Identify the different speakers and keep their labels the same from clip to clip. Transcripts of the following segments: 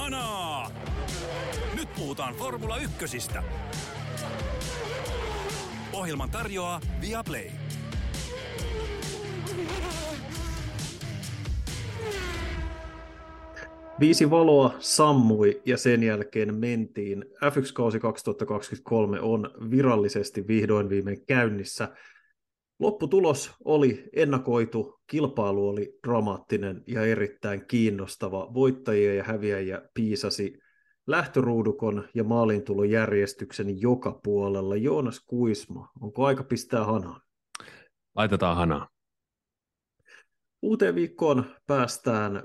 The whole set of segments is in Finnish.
Speaker 1: Kanaa! Nyt puhutaan Formula Ykkösistä. Ohjelman tarjoaa Viaplay.
Speaker 2: Viisi valoa sammui ja sen jälkeen mentiin. F1-kausi 2023 on virallisesti vihdoin viimein käynnissä. Lopputulos oli ennakoitu, kilpailu oli dramaattinen ja erittäin kiinnostava. Voittajia ja häviäjiä piisasi lähtöruudukon ja maalintulojärjestyksen joka puolella. Joonas Kuisma, onko aika pistää hanaan?
Speaker 3: Laitetaan hanaa.
Speaker 2: Uuteen viikkoon päästään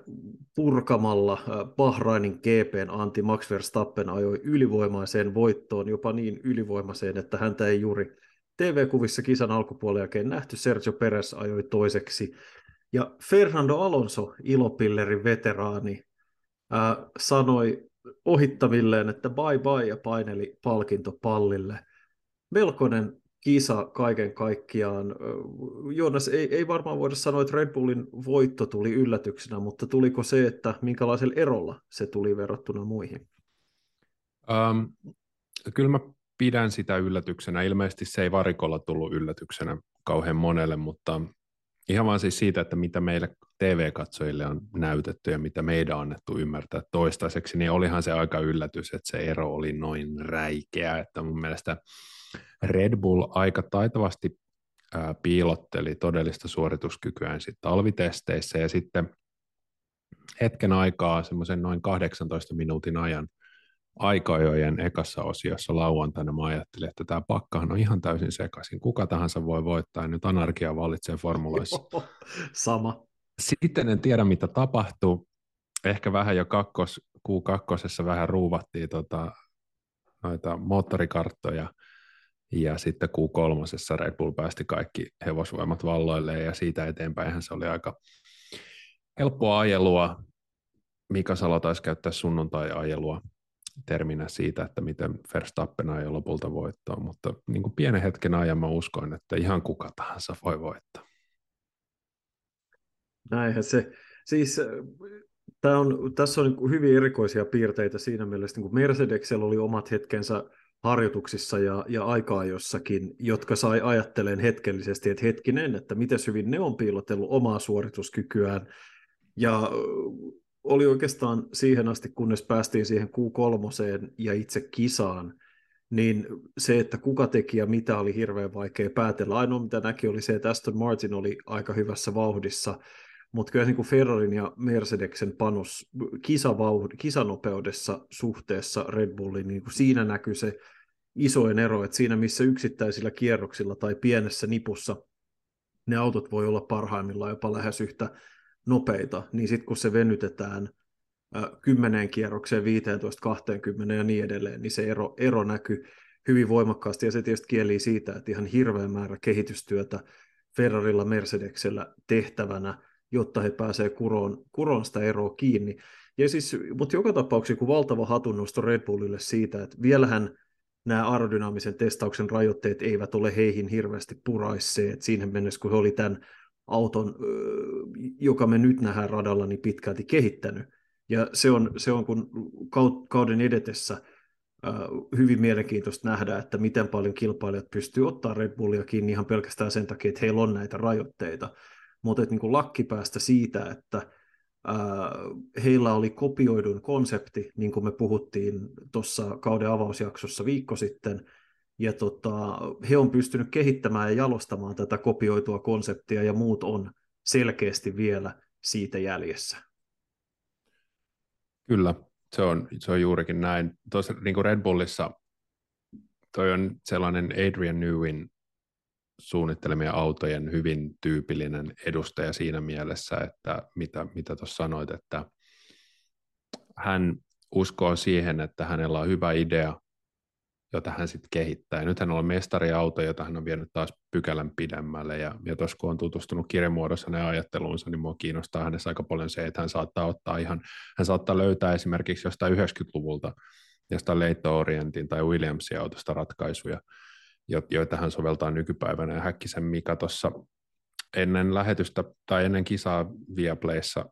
Speaker 2: purkamalla Bahrainin GPn anti Max Verstappen ajoi ylivoimaiseen voittoon, jopa niin ylivoimaiseen, että häntä ei juuri TV-kuvissa kisan alkupuolen jälkeen nähty. Sergio Perez ajoi toiseksi. Ja Fernando Alonso, ilopillerin veteraani, ää, sanoi ohittavilleen, että bye bye ja paineli palkintopallille. Melkoinen kisa kaiken kaikkiaan. Joonas, ei, ei varmaan voida sanoa, että Red Bullin voitto tuli yllätyksenä, mutta tuliko se, että minkälaisella erolla se tuli verrattuna muihin?
Speaker 3: Um, kyllä mä pidän sitä yllätyksenä. Ilmeisesti se ei varikolla tullut yllätyksenä kauhean monelle, mutta ihan vaan siis siitä, että mitä meille TV-katsojille on näytetty ja mitä meidän on annettu ymmärtää toistaiseksi, niin olihan se aika yllätys, että se ero oli noin räikeä, että mun mielestä Red Bull aika taitavasti piilotteli todellista suorituskykyään sitten talvitesteissä ja sitten hetken aikaa, semmoisen noin 18 minuutin ajan aikajojen ekassa osiossa lauantaina mä ajattelin, että tämä pakkahan on ihan täysin sekaisin. Kuka tahansa voi voittaa, ja nyt anarkia vallitsee formuloissa.
Speaker 2: Sama.
Speaker 3: Sitten en tiedä, mitä tapahtuu. Ehkä vähän jo kakkos, Q2 vähän ruuvattiin tota, noita moottorikarttoja, ja sitten Q3 Red Bull päästi kaikki hevosvoimat valloille, ja siitä eteenpäin se oli aika helppoa ajelua. Mika Salo taisi käyttää sunnuntai-ajelua terminä siitä, että miten Verstappen ajoi lopulta voittoa, mutta niin kuin pienen hetken ajan mä uskoin, että ihan kuka tahansa voi voittaa.
Speaker 2: Näinhän se, siis tämä on, tässä on niin hyvin erikoisia piirteitä siinä mielessä, niin kuin Mercedesellä oli omat hetkensä harjoituksissa ja, ja aika-ajossakin, jotka sai ajattelen hetkellisesti, että hetkinen, että miten hyvin ne on piilotellut omaa suorituskykyään, ja oli oikeastaan siihen asti, kunnes päästiin siihen Q3 ja itse kisaan, niin se, että kuka teki ja mitä oli hirveän vaikea päätellä. Ainoa mitä näki oli se, että Aston Martin oli aika hyvässä vauhdissa, mutta kyllä niin kuin Ferrarin ja Mercedeksen panos kisavauhd- kisanopeudessa suhteessa Red Bulliin, niin kuin siinä näkyy se isoin ero, että siinä missä yksittäisillä kierroksilla tai pienessä nipussa ne autot voi olla parhaimmillaan jopa lähes yhtä nopeita, niin sitten kun se venytetään kymmeneen kierrokseen, 15, 20 ja niin edelleen, niin se ero, ero näkyy hyvin voimakkaasti, ja se tietysti kieli siitä, että ihan hirveä määrä kehitystyötä Ferrarilla, Mercedesellä tehtävänä, jotta he pääsevät kuroon, kuroon sitä eroa kiinni. Ja siis, mutta joka tapauksessa kun valtava hatunnosto Red Bullille siitä, että vielähän nämä aerodynaamisen testauksen rajoitteet eivät ole heihin hirveästi puraisseet siinä mennessä, kun he oli tämän auton, joka me nyt nähdään radalla, niin pitkälti kehittänyt. Ja se on, se on kun kauden edetessä hyvin mielenkiintoista nähdä, että miten paljon kilpailijat pystyy ottaa Red Bullia kiinni ihan pelkästään sen takia, että heillä on näitä rajoitteita. Mutta niin kuin lakkipäästä siitä, että heillä oli kopioidun konsepti, niin kuin me puhuttiin tuossa kauden avausjaksossa viikko sitten, ja tota, he on pystynyt kehittämään ja jalostamaan tätä kopioitua konseptia ja muut on selkeästi vielä siitä jäljessä.
Speaker 3: Kyllä, se on, se on juurikin näin. Tuossa niin kuin Red Bullissa toi on sellainen Adrian Newin suunnittelemia autojen hyvin tyypillinen edustaja siinä mielessä, että mitä, mitä sanoit, että hän uskoo siihen, että hänellä on hyvä idea, jota hän sitten kehittää. Ja nyt hän on mestariauto, jota hän on vienyt taas pykälän pidemmälle. Ja, ja tuossa kun on tutustunut kirjamuodossa ne ajatteluunsa, niin mua kiinnostaa hänessä aika paljon se, että hän saattaa ottaa ihan, hän saattaa löytää esimerkiksi jostain 90-luvulta jostain Leitto Orientin tai Williamsin autosta ratkaisuja, joita hän soveltaa nykypäivänä. Ja Häkkisen Mika tuossa ennen lähetystä tai ennen kisaa Viaplayssa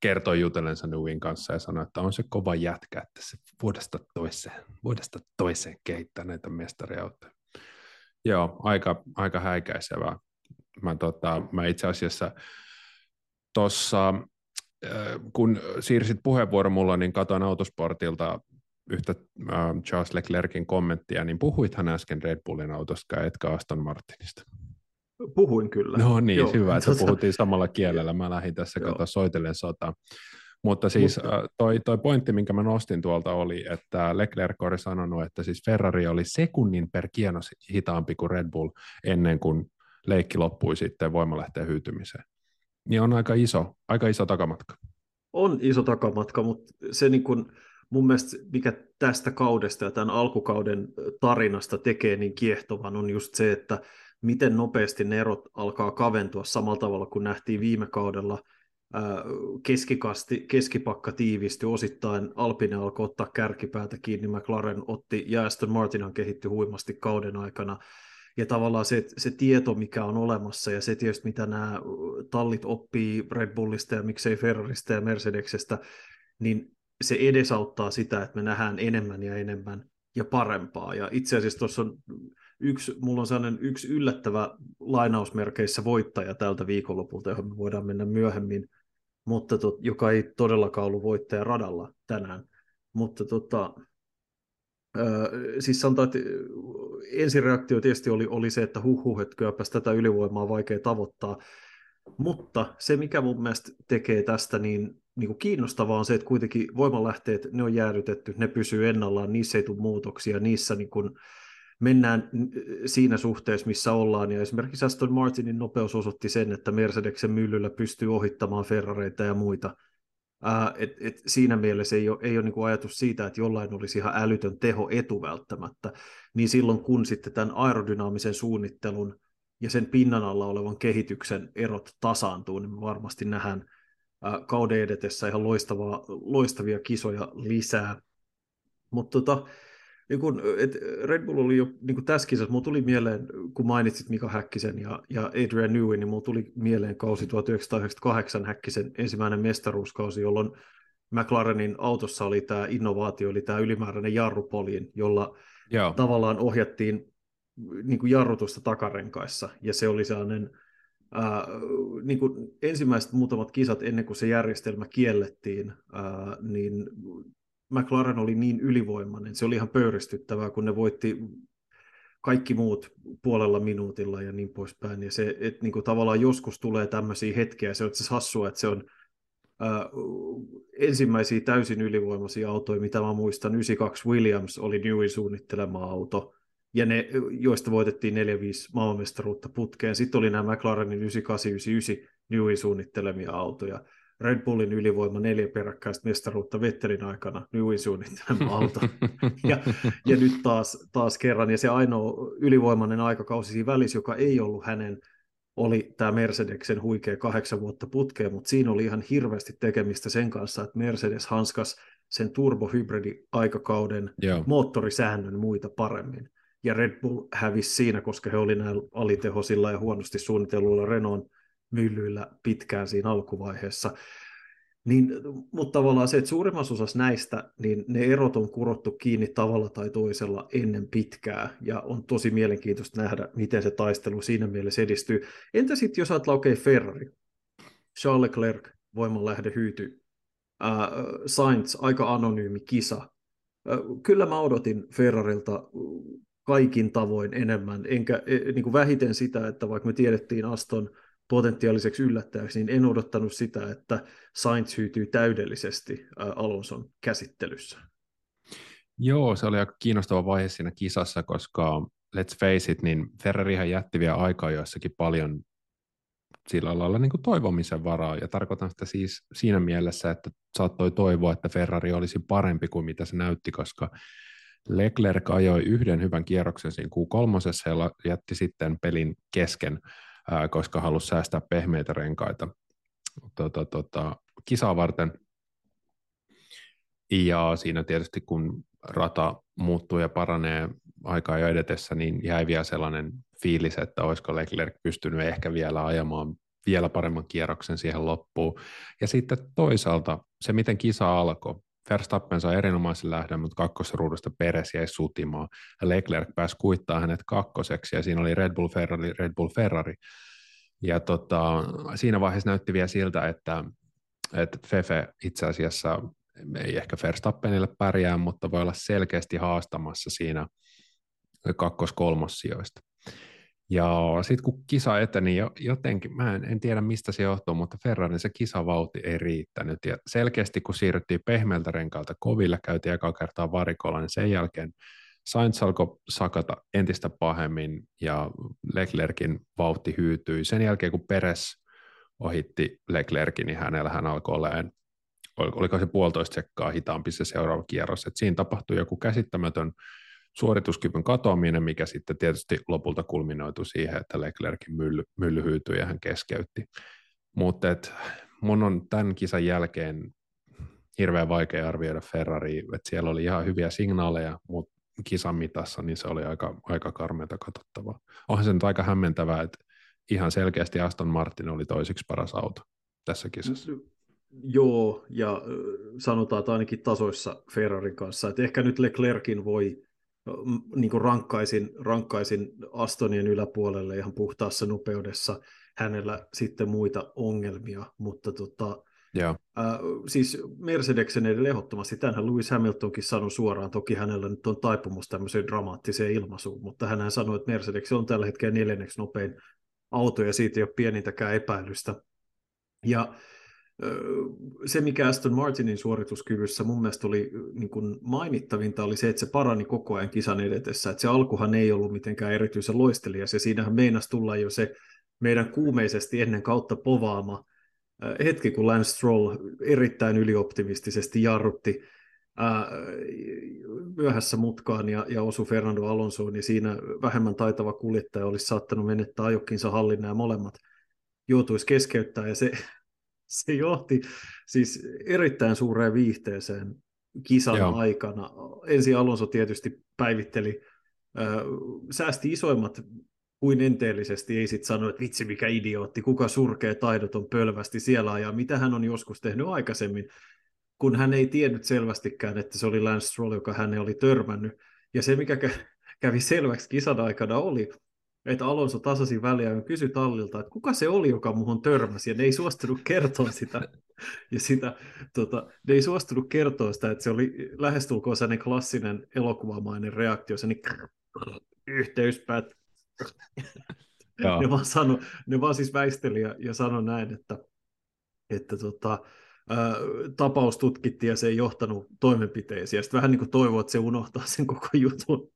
Speaker 3: kertoi jutellensa Newin kanssa ja sanoi, että on se kova jätkä, että se vuodesta toiseen, vuodesta toiseen kehittää näitä mestariautoja. Joo, aika, aika häikäisevää. Mä, tota, mä itse asiassa tuossa, kun siirsit puheenvuoron mulla, niin katoin autosportilta yhtä Charles Leclerkin kommenttia, niin puhuithan äsken Red Bullin autosta etkä Aston Martinista.
Speaker 2: Puhuin kyllä.
Speaker 3: No niin, Joo, hyvä, että tota... puhuttiin samalla kielellä. Mä lähdin tässä kato soitellen sota. Mutta siis Mutta... toi, toi pointti, minkä mä nostin tuolta oli, että Leclerc oli sanonut, että siis Ferrari oli sekunnin per kierros hitaampi kuin Red Bull ennen kuin leikki loppui sitten voimalähteen hyytymiseen. Niin on aika iso, aika iso takamatka.
Speaker 2: On iso takamatka, mutta se niin kuin, mun mielestä mikä tästä kaudesta ja tämän alkukauden tarinasta tekee niin kiehtovan on just se, että miten nopeasti ne erot alkaa kaventua samalla tavalla kuin nähtiin viime kaudella. Keskikasti, keskipakka tiivistyi osittain, Alpine alkoi ottaa kärkipäätä kiinni, McLaren otti ja Aston Martinhan kehittyi huimasti kauden aikana. Ja tavallaan se, se tieto, mikä on olemassa ja se tietysti, mitä nämä tallit oppii Red Bullista ja miksei Ferrarista ja Mercedeksestä, niin se edesauttaa sitä, että me nähdään enemmän ja enemmän ja parempaa. Ja itse asiassa tuossa on yksi, mulla on sellainen yksi yllättävä lainausmerkeissä voittaja tältä viikonlopulta, johon me voidaan mennä myöhemmin, mutta tot, joka ei todellakaan ollut voittaja radalla tänään. Mutta tota, siis sanotaan, että ensireaktio tietysti oli, oli se, että huh, huh että kylläpäs tätä ylivoimaa on vaikea tavoittaa, mutta se, mikä mun mielestä tekee tästä niin, niin kuin kiinnostavaa on se, että kuitenkin voimalähteet, ne on jäädytetty, ne pysyy ennallaan, niissä ei tule muutoksia, niissä niin kuin mennään siinä suhteessa, missä ollaan. Ja esimerkiksi Aston Martinin nopeus osoitti sen, että Mercedeksen myllyllä pystyy ohittamaan Ferrareita ja muita. Ää, et, et siinä mielessä ei ole, ei ole niin ajatus siitä, että jollain olisi ihan älytön teho etu välttämättä. Niin silloin kun sitten tämän aerodynaamisen suunnittelun ja sen pinnan alla olevan kehityksen erot tasaantuu, niin me varmasti nähdään ää, kauden edetessä ihan loistavaa, loistavia kisoja lisää. Mutta tota, niin kun, et Red Bull oli jo niin tässä kisassa, mulla tuli mieleen, kun mainitsit Mika Häkkisen ja, ja Adrian Newey, niin mulla tuli mieleen kausi 1998 Häkkisen ensimmäinen mestaruuskausi, jolloin McLarenin autossa oli tämä innovaatio, eli tämä ylimääräinen jarrupoliin, jolla Joo. tavallaan ohjattiin niin kuin jarrutusta takarenkaissa, ja se oli sellainen ää, niin kuin ensimmäiset muutamat kisat ennen kuin se järjestelmä kiellettiin, ää, niin McLaren oli niin ylivoimainen, se oli ihan pöyristyttävää, kun ne voitti kaikki muut puolella minuutilla ja niin poispäin. Ja se, että niin kuin tavallaan joskus tulee tämmöisiä hetkiä, se on itse hassua, että se on ää, ensimmäisiä täysin ylivoimaisia autoja, mitä mä muistan, 92 Williams oli Newy suunnittelema auto, ja ne, joista voitettiin 4-5 maailmanmestaruutta putkeen. Sitten oli nämä McLarenin 98-99 Newy suunnittelemia autoja. Red Bullin ylivoima neljä peräkkäistä mestaruutta Vettelin aikana, Newin suunnittelema auto. ja, ja nyt taas, taas kerran, ja se ainoa ylivoimainen aikakausi siinä välissä, joka ei ollut hänen, oli tämä Mercedeksen huikea kahdeksan vuotta putkeen, mutta siinä oli ihan hirveästi tekemistä sen kanssa, että Mercedes hanskas sen turbohybridi-aikakauden Joo. moottorisäännön muita paremmin. Ja Red Bull hävisi siinä, koska he olivat näillä alitehoisilla ja huonosti suunnitelluilla Renault myllyillä pitkään siinä alkuvaiheessa. Niin, mutta tavallaan se, että suurimmassa osassa näistä, niin ne erot on kurottu kiinni tavalla tai toisella ennen pitkää, ja on tosi mielenkiintoista nähdä, miten se taistelu siinä mielessä edistyy. Entä sitten, jos ajatellaan, okei, okay, Ferrari, Charles Leclerc, voimanlähde hyyty, äh, Sainz, aika anonyymi kisa. Äh, kyllä mä odotin Ferrarilta kaikin tavoin enemmän, enkä e, niin kuin vähiten sitä, että vaikka me tiedettiin Aston potentiaaliseksi yllättäjäksi, niin en odottanut sitä, että Sainz hyytyy täydellisesti Alonson käsittelyssä.
Speaker 3: Joo, se oli aika kiinnostava vaihe siinä kisassa, koska let's face it, niin Ferrarihan jätti vielä aikaa joissakin paljon sillä lailla niin kuin toivomisen varaa, ja tarkoitan sitä siis siinä mielessä, että saattoi toivoa, että Ferrari olisi parempi kuin mitä se näytti, koska Leclerc ajoi yhden hyvän kierroksen siinä Q3 ja jätti sitten pelin kesken koska halusi säästää pehmeitä renkaita tota, tota, kisaa varten. Ja siinä tietysti kun rata muuttuu ja paranee aikaa jo edetessä, niin jäi vielä sellainen fiilis, että olisiko Leclerc pystynyt ehkä vielä ajamaan vielä paremman kierroksen siihen loppuun. Ja sitten toisaalta se, miten kisa alkoi, Verstappen sai erinomaisen lähdön, mutta kakkosruudusta Peres jäi sutimaan. Ja Leclerc pääsi kuittaa hänet kakkoseksi, ja siinä oli Red Bull Ferrari, Red Bull Ferrari. Ja tota, siinä vaiheessa näytti vielä siltä, että, että Fefe itse asiassa ei ehkä Verstappenille pärjää, mutta voi olla selkeästi haastamassa siinä kakkos-kolmossijoista. Ja sitten kun kisa eteni, jotenkin, mä en, en tiedä mistä se johtuu, mutta Ferrarin se kisavauti ei riittänyt. Ja selkeästi kun siirryttiin pehmeältä renkaalta koville, käytiin eka kertaa varikolla, niin sen jälkeen Sainz alkoi sakata entistä pahemmin ja Leclerkin vauhti hyytyi. Sen jälkeen kun Peres ohitti Leclerkin, niin hänellä hän alkoi olemaan, oliko se puolitoista sekkaa hitaampi se seuraava kierros. Et siinä tapahtui joku käsittämätön suorituskyvyn katoaminen, mikä sitten tietysti lopulta kulminoitu siihen, että Leclerkin mylly, mylly hyytyi ja hän keskeytti. Mutta mun on tämän kisan jälkeen hirveän vaikea arvioida Ferrari, että siellä oli ihan hyviä signaaleja, mutta kisan mitassa niin se oli aika, aika karmeata katsottavaa. Onhan se nyt aika hämmentävää, että ihan selkeästi Aston Martin oli toiseksi paras auto tässä kisassa.
Speaker 2: Joo, ja sanotaan, että ainakin tasoissa Ferrarin kanssa, että ehkä nyt Leclerkin voi niin kuin rankkaisin, rankkaisin Astonien yläpuolelle ihan puhtaassa nopeudessa. Hänellä sitten muita ongelmia, mutta tota,
Speaker 3: Joo.
Speaker 2: Äh, siis Mercedeksen edelleen ehdottomasti, tämänhän Lewis Hamiltonkin sanoi suoraan, toki hänellä nyt on taipumus tämmöiseen dramaattiseen ilmaisuun, mutta hän sanoi, että Mercedes on tällä hetkellä neljänneksi nopein auto ja siitä ei ole pienintäkään epäilystä. Ja se, mikä Aston Martinin suorituskyvyssä mun mielestä oli niin kuin mainittavinta, oli se, että se parani koko ajan kisan edetessä. Että se alkuhan ei ollut mitenkään erityisen loistelias, ja siinähän meinas tulla jo se meidän kuumeisesti ennen kautta povaama hetki, kun Lance Stroll erittäin ylioptimistisesti jarrutti myöhässä mutkaan ja, ja osui Fernando Alonsoon, niin siinä vähemmän taitava kuljettaja olisi saattanut menettää ajokinsa hallinnan ja molemmat joutuisi keskeyttää, ja se, se johti siis erittäin suureen viihteeseen kisan Joo. aikana. Ensin Alonso tietysti päivitteli, äh, säästi isoimmat kuin enteellisesti, ei sitten sano, että vitsi mikä idiootti, kuka surkee taidoton pölvästi siellä ajaa, mitä hän on joskus tehnyt aikaisemmin, kun hän ei tiennyt selvästikään, että se oli Lance Stroll, joka hän oli törmännyt. Ja se, mikä kävi selväksi kisan aikana, oli, että Alonso tasasi väliä ja kysyi tallilta, että kuka se oli, joka muuhun törmäsi, ja ne ei suostunut kertoa sitä. Ja sitä, tota, ne ei suostunut kertoa sitä, että se oli lähestulkoon sellainen klassinen elokuvamainen reaktio, se niin yhteyspäät. ne, vaan sano, ne vaan siis väisteli ja, ja sanoi näin, että, että tota, ää, tapaus tutkittiin ja se ei johtanut toimenpiteisiin. Ja sitten vähän niin kuin toivoo, että se unohtaa sen koko jutun.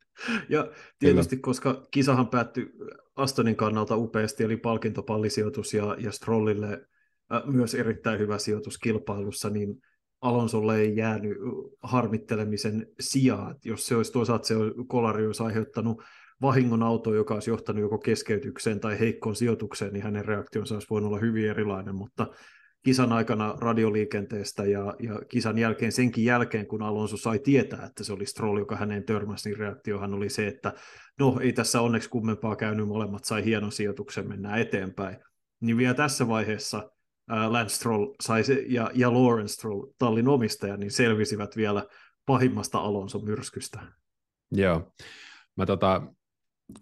Speaker 2: Ja tietysti, Kyllä. koska kisahan päättyi Astonin kannalta upeasti, eli palkintopallisijoitus ja, ja Strollille äh, myös erittäin hyvä sijoitus kilpailussa, niin Alonsolle ei jäänyt harmittelemisen sijaan. Jos se olisi toisaalta se kolari olisi aiheuttanut vahingon auto, joka olisi johtanut joko keskeytykseen tai heikkoon sijoitukseen, niin hänen reaktionsa olisi voinut olla hyvin erilainen, mutta kisan aikana radioliikenteestä ja, ja kisan jälkeen, senkin jälkeen, kun Alonso sai tietää, että se oli Stroll, joka häneen törmäsi, niin reaktiohan oli se, että no ei tässä onneksi kummempaa käynyt, molemmat sai hienon sijoituksen, mennään eteenpäin. Niin vielä tässä vaiheessa ää, Lance Stroll sai se, ja, ja Lawrence Stroll, tallin omistaja, niin selvisivät vielä pahimmasta Alonso myrskystä.
Speaker 3: Joo. Mä tota,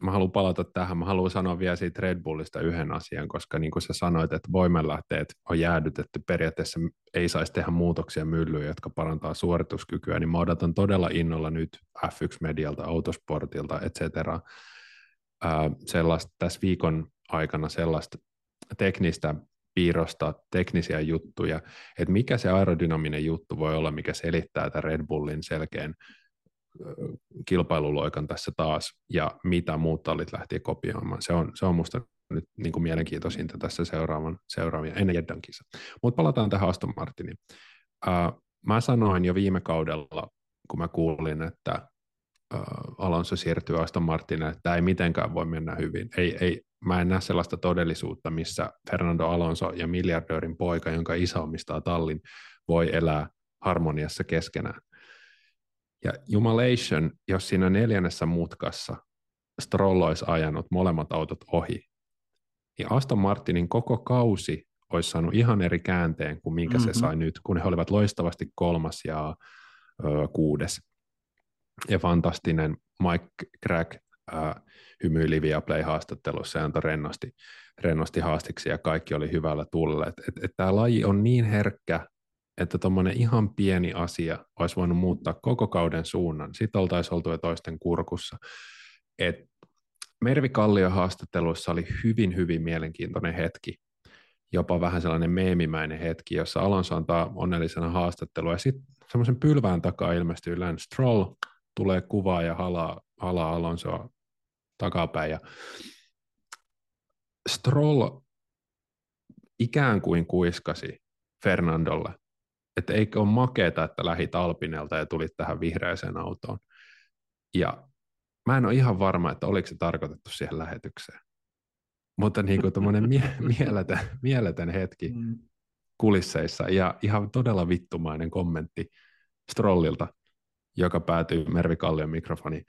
Speaker 3: mä haluan palata tähän, mä haluan sanoa vielä siitä Red Bullista yhden asian, koska niin kuin sä sanoit, että voimanlähteet on jäädytetty, periaatteessa ei saisi tehdä muutoksia myllyyn, jotka parantaa suorituskykyä, niin mä odotan todella innolla nyt F1-medialta, Autosportilta, et cetera, sellaista, tässä viikon aikana sellaista teknistä piirrosta, teknisiä juttuja, että mikä se aerodynaminen juttu voi olla, mikä selittää tämän Red Bullin selkeän kilpailuloikan tässä taas, ja mitä muut tallit lähti kopioimaan. Se on, se on musta nyt niin kuin mielenkiintoisinta tässä seuraavan, seuraavia, ennen Jeddan kisa. Mutta palataan tähän Aston Martiniin. Uh, mä sanoin jo viime kaudella, kun mä kuulin, että uh, Alonso siirtyy Aston Martinille, että tämä ei mitenkään voi mennä hyvin. Ei, ei, mä en näe sellaista todellisuutta, missä Fernando Alonso ja miljardöörin poika, jonka isä omistaa tallin, voi elää harmoniassa keskenään. Ja Jumalation, jos siinä neljännessä mutkassa Stroll olisi ajanut molemmat autot ohi, niin Aston Martinin koko kausi olisi saanut ihan eri käänteen kuin minkä mm-hmm. se sai nyt, kun he olivat loistavasti kolmas ja ö, kuudes. Ja fantastinen Mike Crack ö, hymyili Play-haastattelussa ja antoi rennosti, rennosti haastiksi ja kaikki oli hyvällä tulla. Et, et, et tämä laji on niin herkkä, että tuommoinen ihan pieni asia olisi voinut muuttaa koko kauden suunnan. Sitten oltaisiin oltu jo toisten kurkussa. Et Mervi Kallion haastatteluissa oli hyvin, hyvin mielenkiintoinen hetki, jopa vähän sellainen meemimäinen hetki, jossa Alonso antaa onnellisena haastattelua, ja sitten semmoisen pylvään takaa ilmestyy Lance Stroll, tulee kuvaa ja halaa, halaa Alonsoa takapäin, ja Stroll ikään kuin kuiskasi Fernandolle, että eikö ole makeeta, että lähit Alpinelta ja tulit tähän vihreäseen autoon. Ja mä en ole ihan varma, että oliko se tarkoitettu siihen lähetykseen. Mutta niin kuin mie- mieletön, mieletön hetki mm. kulisseissa ja ihan todella vittumainen kommentti Strollilta, joka päätyy Mervi Kallion mikrofoniin.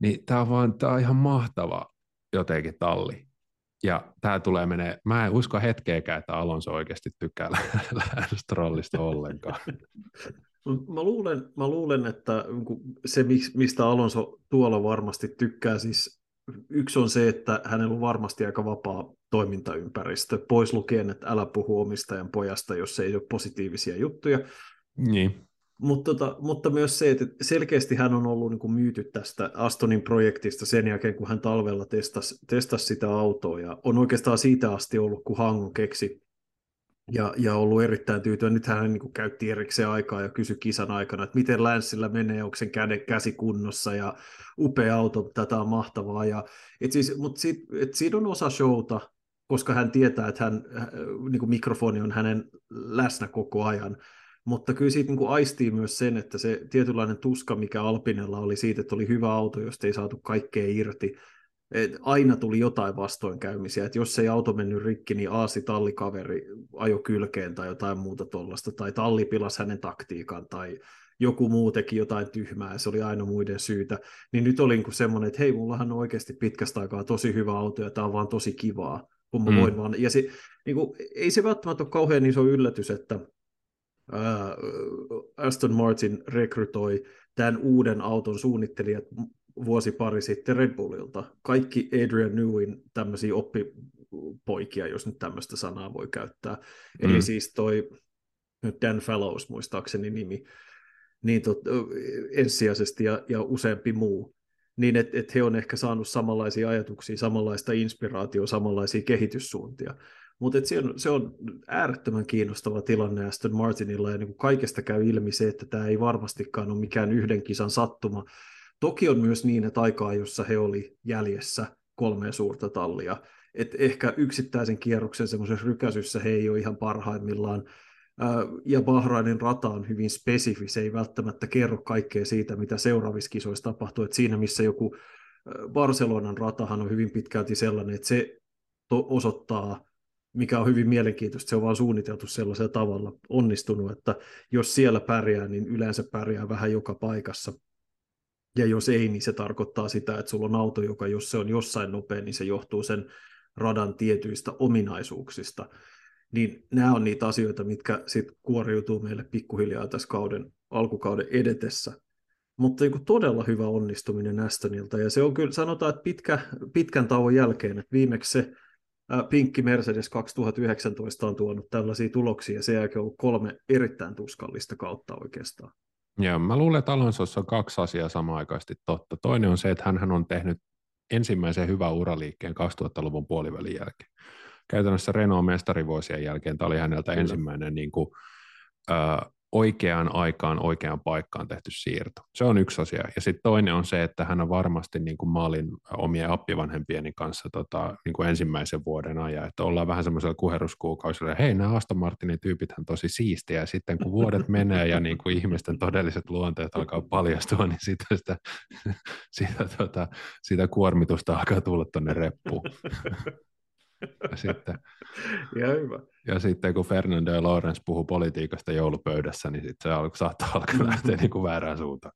Speaker 3: Niin tämä on, vaan, tää on ihan mahtava jotenkin talli. Ja tämä tulee menee, mä en usko hetkeäkään, että Alonso oikeasti tykkää Strollista ollenkaan.
Speaker 2: Mä luulen, mä luulen, että niinku se, mistä Alonso tuolla varmasti tykkää, siis yksi on se, että hänellä on varmasti aika vapaa toimintaympäristö, pois lukien, että älä puhu omistajan pojasta, jos ei ole positiivisia juttuja.
Speaker 3: Niin.
Speaker 2: Mutta, tota, mutta myös se, että selkeästi hän on ollut niin kuin myyty tästä Astonin projektista sen jälkeen, kun hän talvella testasi, testasi sitä autoa, ja on oikeastaan siitä asti ollut, kun Hango keksi ja, ja ollut erittäin tyytyväinen. Nyt hän niin käytti erikseen aikaa ja kysyi kisan aikana, että miten Länssillä menee, onko sen käden, käsi kunnossa ja upea auto, tätä on mahtavaa. Ja, et siis, mutta sit, et siinä on osa showta, koska hän tietää, että hän, niin kuin mikrofoni on hänen läsnä koko ajan. Mutta kyllä siitä niin kuin aistii myös sen, että se tietynlainen tuska, mikä Alpinella oli siitä, että oli hyvä auto, josta ei saatu kaikkea irti, et aina tuli jotain vastoinkäymisiä, että jos ei auto mennyt rikki, niin aasi tallikaveri ajo kylkeen tai jotain muuta tuollaista, tai talli pilasi hänen taktiikan, tai joku muu teki jotain tyhmää, ja se oli aina muiden syytä, niin nyt oli niin semmoinen, että hei, mullahan on oikeasti pitkästä aikaa tosi hyvä auto, ja tämä on vaan tosi kivaa, kun mä mm. voin vaan, ja se, niin kuin, ei se välttämättä ole kauhean iso yllätys, että Aston Martin rekrytoi tämän uuden auton suunnittelijat vuosi pari sitten Red Bullilta. Kaikki Adrian Newin tämmöisiä oppipoikia, jos nyt tämmöistä sanaa voi käyttää. Mm. Eli siis toi Dan Fellows muistaakseni nimi, niin tot, ensisijaisesti ja, ja useampi muu, niin että et he on ehkä saanut samanlaisia ajatuksia, samanlaista inspiraatioa, samanlaisia kehityssuuntia. Mutta se on, se on äärettömän kiinnostava tilanne Aston Martinilla, ja niin kaikesta käy ilmi se, että tämä ei varmastikaan ole mikään yhden kisan sattuma, Toki on myös niin, että aikaa, jossa he oli jäljessä kolmea suurta tallia, että ehkä yksittäisen kierroksen semmoisessa rykäsyssä he ei ole ihan parhaimmillaan, ja Bahrainin rata on hyvin spesifi, se ei välttämättä kerro kaikkea siitä, mitä seuraavissa kisoissa tapahtuu, että siinä missä joku Barcelonan ratahan on hyvin pitkälti sellainen, että se osoittaa, mikä on hyvin mielenkiintoista, se on vaan suunniteltu sellaisella tavalla onnistunut, että jos siellä pärjää, niin yleensä pärjää vähän joka paikassa. Ja jos ei, niin se tarkoittaa sitä, että sulla on auto, joka jos se on jossain nopea, niin se johtuu sen radan tietyistä ominaisuuksista. Niin nämä on niitä asioita, mitkä sitten kuoriutuu meille pikkuhiljaa tässä kauden, alkukauden edetessä. Mutta niin todella hyvä onnistuminen Astonilta, ja se on kyllä, sanotaan, että pitkä, pitkän tauon jälkeen, että viimeksi se Pinkki Mercedes 2019 on tuonut tällaisia tuloksia, ja sen jälkeen on ollut kolme erittäin tuskallista kautta oikeastaan.
Speaker 3: Joo, mä luulen, että Alonsossa on kaksi asiaa samaaikaisesti totta. Toinen on se, että hän on tehnyt ensimmäisen hyvän uraliikkeen 2000-luvun puolivälin jälkeen. Käytännössä Renault mestarivuosien jälkeen tämä oli häneltä Kyllä. ensimmäinen niin kuin, äh, oikeaan aikaan, oikeaan paikkaan tehty siirto. Se on yksi asia. Ja sitten toinen on se, että hän on varmasti niin kuin maalin omien appivanhempieni kanssa tota, niin kuin ensimmäisen vuoden ajan, että ollaan vähän semmoisella kuheruskuukausilla, että hei, nämä Aston Martinin tyypit on tosi siistiä, ja sitten kun vuodet menee ja niin kuin ihmisten todelliset luonteet alkaa paljastua, niin sitä, sitä, sitä, tota, sitä kuormitusta alkaa tulla tuonne reppuun. Ja sitten,
Speaker 2: ja, hyvä.
Speaker 3: ja sitten kun Fernando ja Lawrence puhuu politiikasta joulupöydässä, niin sitten se alko, saattaa alkaa mm. lähteä niin kuin väärään suuntaan.